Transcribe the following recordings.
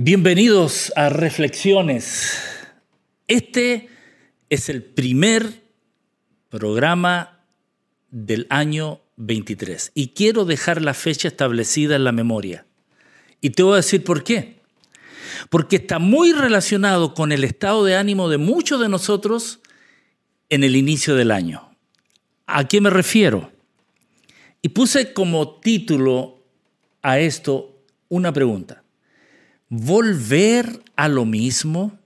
Bienvenidos a Reflexiones. Este es el primer programa del año 23 y quiero dejar la fecha establecida en la memoria. Y te voy a decir por qué. Porque está muy relacionado con el estado de ánimo de muchos de nosotros en el inicio del año. ¿A qué me refiero? Y puse como título a esto una pregunta volver a lo mismo?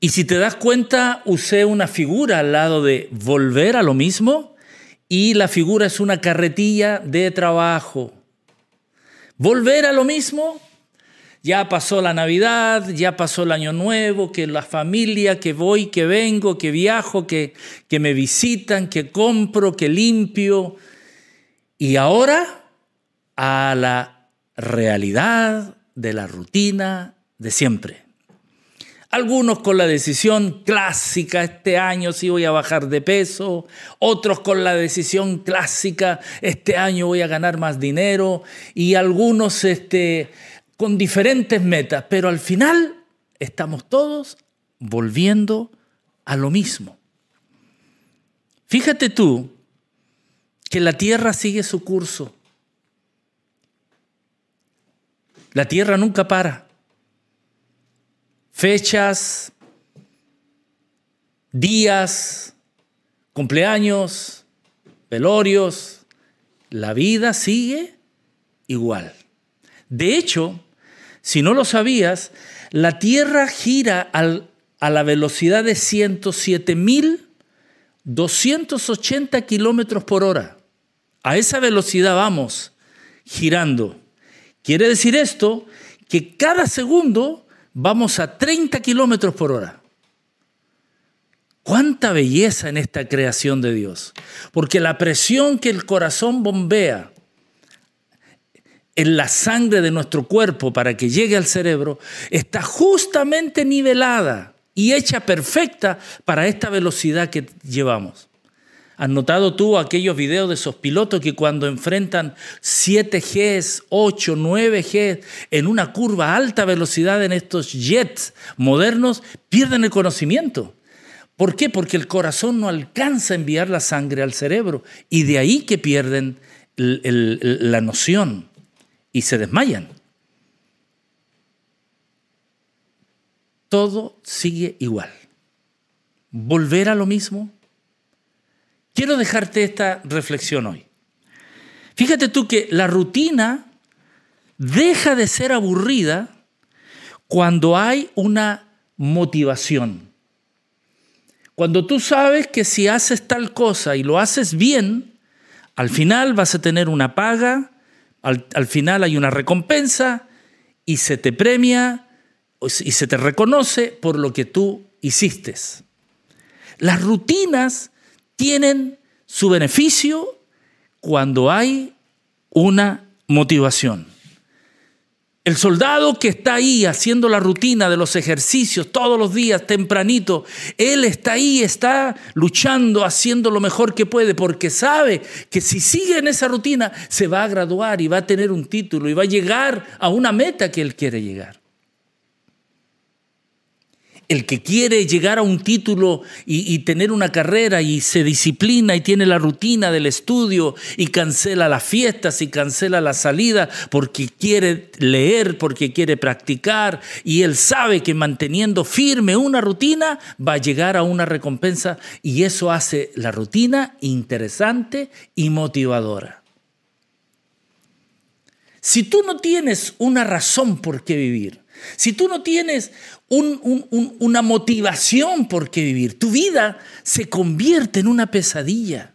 Y si te das cuenta, usé una figura al lado de volver a lo mismo y la figura es una carretilla de trabajo. Volver a lo mismo, ya pasó la Navidad, ya pasó el Año Nuevo, que la familia, que voy, que vengo, que viajo, que, que me visitan, que compro, que limpio. Y ahora a la realidad, de la rutina de siempre. Algunos con la decisión clásica, este año sí voy a bajar de peso, otros con la decisión clásica, este año voy a ganar más dinero, y algunos este, con diferentes metas, pero al final estamos todos volviendo a lo mismo. Fíjate tú que la Tierra sigue su curso La tierra nunca para. Fechas, días, cumpleaños, velorios, la vida sigue igual. De hecho, si no lo sabías, la Tierra gira a la velocidad de 107.280 kilómetros por hora. A esa velocidad vamos girando. Quiere decir esto que cada segundo vamos a 30 kilómetros por hora. Cuánta belleza en esta creación de Dios. Porque la presión que el corazón bombea en la sangre de nuestro cuerpo para que llegue al cerebro está justamente nivelada y hecha perfecta para esta velocidad que llevamos. ¿Has notado tú aquellos videos de esos pilotos que cuando enfrentan 7 Gs, 8, 9 Gs en una curva a alta velocidad en estos jets modernos, pierden el conocimiento? ¿Por qué? Porque el corazón no alcanza a enviar la sangre al cerebro y de ahí que pierden la noción y se desmayan. Todo sigue igual. Volver a lo mismo Quiero dejarte esta reflexión hoy. Fíjate tú que la rutina deja de ser aburrida cuando hay una motivación. Cuando tú sabes que si haces tal cosa y lo haces bien, al final vas a tener una paga, al, final hay una recompensa y se te premia y se te reconoce por lo que tú hiciste. Las rutinas tienen su beneficio cuando hay una motivación. El soldado que está ahí haciendo la rutina de los ejercicios todos los días, tempranito, él está ahí, está luchando, haciendo lo mejor que puede, porque sabe que si sigue en esa rutina se va a graduar y va a tener un título y va a llegar a una meta que él quiere llegar el que quiere llegar a un título y, tener una carrera y se disciplina y tiene la rutina del estudio y cancela las fiestas y cancela la salida porque quiere leer, porque quiere practicar y él sabe que manteniendo firme una rutina va a llegar a una recompensa y eso hace la rutina interesante y motivadora. Si tú no tienes una razón por qué vivir, si tú no tienes una motivación por qué vivir, tu vida se convierte en una pesadilla.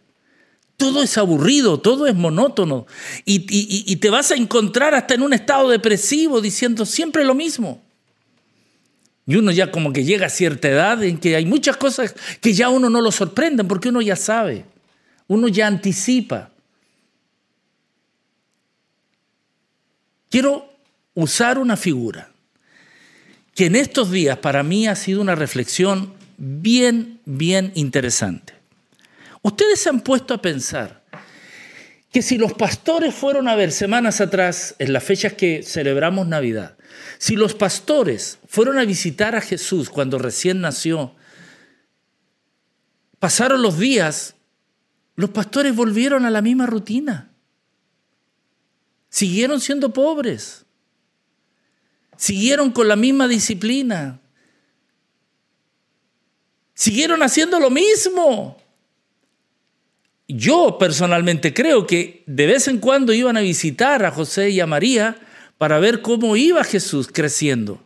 Todo es aburrido, todo es monótono. Y, te vas a encontrar hasta en un estado depresivo diciendo siempre lo mismo. Y uno ya como que llega a cierta edad en que hay muchas cosas que ya uno no lo sorprenden porque uno ya sabe, uno ya anticipa. Quiero usar una figura que en estos días para mí ha sido una reflexión bien, bien interesante. Ustedes se han puesto a pensar que si los pastores fueron a ver semanas atrás, en las fechas que celebramos Navidad, si los pastores fueron a visitar a Jesús cuando recién nació, pasaron los días, los pastores volvieron a la misma rutina. Siguieron siendo pobres. Siguieron con la misma disciplina. Siguieron haciendo lo mismo. Yo personalmente creo que de vez en cuando iban a visitar a José y a María para ver cómo iba Jesús creciendo.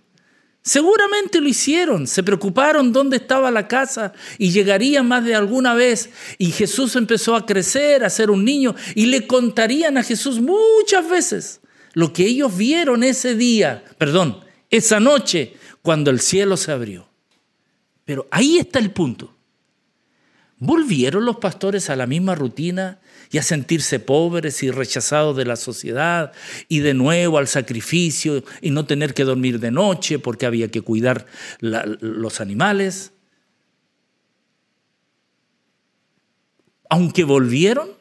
Seguramente lo hicieron, se preocuparon dónde estaba la casa y llegarían más de alguna vez. Y Jesús empezó a crecer, a ser un niño, y le contarían a Jesús muchas veces lo que ellos vieron ese día, perdón, esa noche, cuando el cielo se abrió. Pero ahí está el punto. ¿Volvieron los pastores a la misma rutina y a sentirse pobres y rechazados de la sociedad y de nuevo al sacrificio y no tener que dormir de noche porque había que cuidar los animales? Aunque volvieron,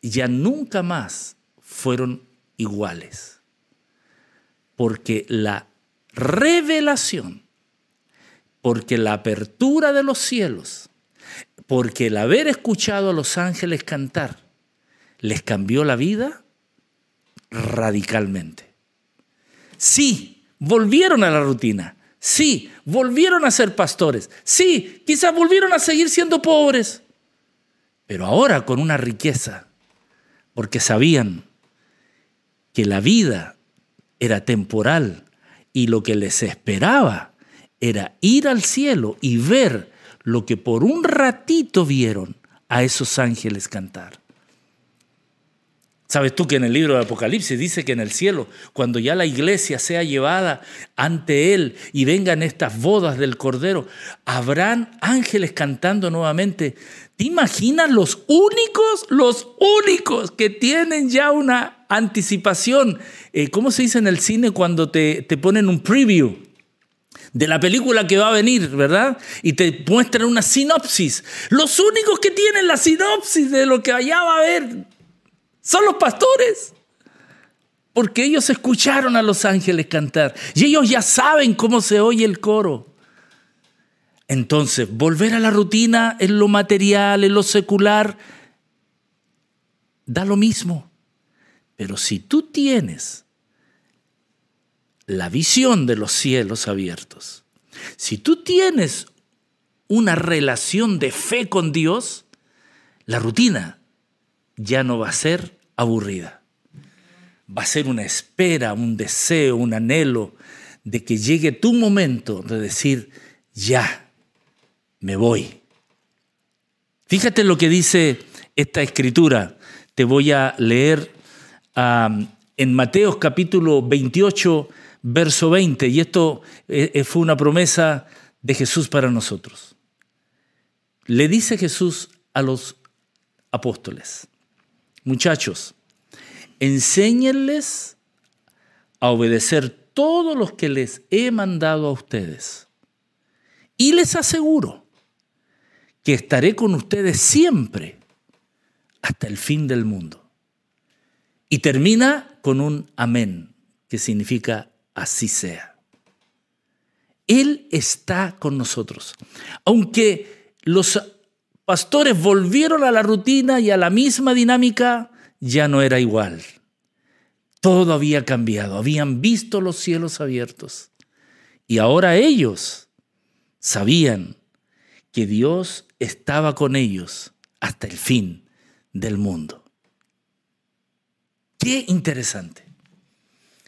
ya nunca más fueron iguales. Porque la revelación, porque la apertura de los cielos, porque el haber escuchado a los ángeles cantar les cambió la vida radicalmente. Sí, volvieron a la rutina. Sí, volvieron a ser pastores. Sí, quizás volvieron a seguir siendo pobres. Pero ahora con una riqueza, porque sabían que la vida era temporal y lo que les esperaba era ir al cielo y ver lo que por un ratito vieron a esos ángeles cantar. ¿Sabes tú que en el libro de Apocalipsis dice que en el cielo, cuando ya la iglesia sea llevada ante Él y vengan estas bodas del Cordero, habrán ángeles cantando nuevamente? ¿Te imaginas los únicos, los únicos que tienen ya una anticipación? Eh, ¿Cómo se dice en el cine cuando te, te ponen un preview? de la película que va a venir, ¿verdad? Y te muestran una sinopsis. Los únicos que tienen la sinopsis de lo que allá va a haber son los pastores. Porque ellos escucharon a los ángeles cantar y ellos ya saben cómo se oye el coro. Entonces, volver a la rutina en lo material, en lo secular, da lo mismo. Pero si tú tienes la visión de los cielos abiertos, si tú tienes una relación de fe con Dios, la rutina ya no va a ser aburrida. Va a ser una espera, un deseo, un anhelo de que llegue tu momento de decir, ya, me voy. Fíjate lo que dice esta escritura. Te voy a leer en Mateos capítulo 28, verso 20, y esto eh, eh, fue una promesa de Jesús para nosotros. Le dice Jesús a los apóstoles, muchachos, enséñenles a obedecer todos los que les he mandado a ustedes. Y les aseguro que estaré con ustedes siempre hasta el fin del mundo. Y termina con un amén, que significa así sea. Él está con nosotros. Aunque los pastores volvieron a la rutina y a la misma dinámica, ya no era igual. Todo había cambiado, habían visto los cielos abiertos. Y ahora ellos sabían que Dios estaba con ellos hasta el fin del mundo. Qué interesante.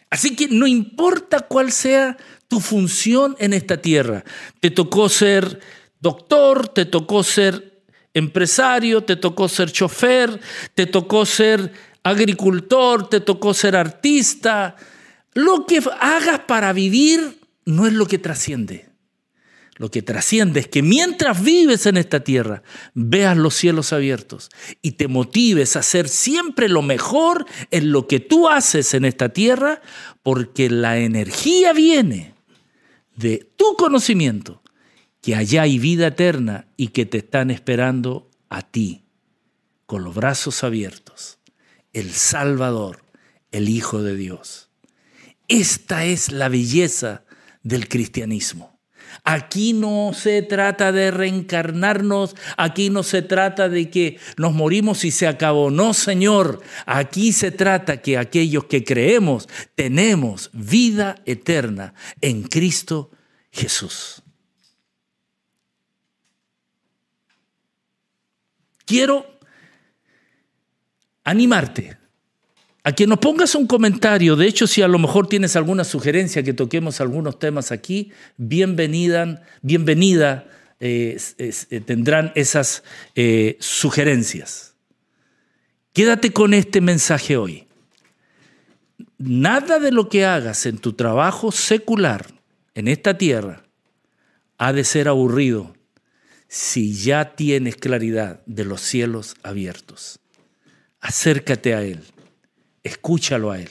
Así que no importa cuál sea tu función en esta tierra, te tocó ser doctor, te tocó ser empresario, te tocó ser chofer, te tocó ser agricultor, te tocó ser artista, lo que hagas para vivir no es lo que trasciende. Lo que trasciende es que mientras vives en esta tierra, veas los cielos abiertos y te motives a hacer siempre lo mejor en lo que tú haces en esta tierra, porque la energía viene de tu conocimiento, que allá hay vida eterna y que te están esperando a ti, con los brazos abiertos. el Salvador, el Hijo de Dios. Esta es la belleza del cristianismo. Aquí no se trata de reencarnarnos, aquí no se trata de que nos morimos y se acabó. No, Señor, aquí se trata que aquellos que creemos tenemos vida eterna en Cristo Jesús. Quiero animarte a que nos pongas un comentario. De hecho, si a lo mejor tienes alguna sugerencia que toquemos algunos temas aquí, bienvenida, bienvenida eh, eh, tendrán esas eh, sugerencias. Quédate con este mensaje hoy. Nada de lo que hagas en tu trabajo secular en esta tierra ha de ser aburrido si ya tienes claridad de los cielos abiertos. Acércate a Él escúchalo a Él.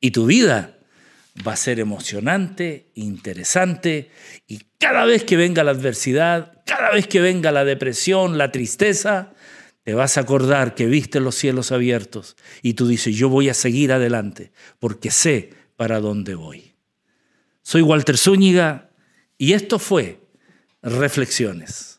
Y tu vida va a ser emocionante, interesante, y cada vez que venga la adversidad, cada vez que venga la depresión, la tristeza, te vas a acordar que viste los cielos abiertos y tú dices, yo voy a seguir adelante porque sé para dónde voy. Soy Walter Zúñiga y esto fue Reflexiones.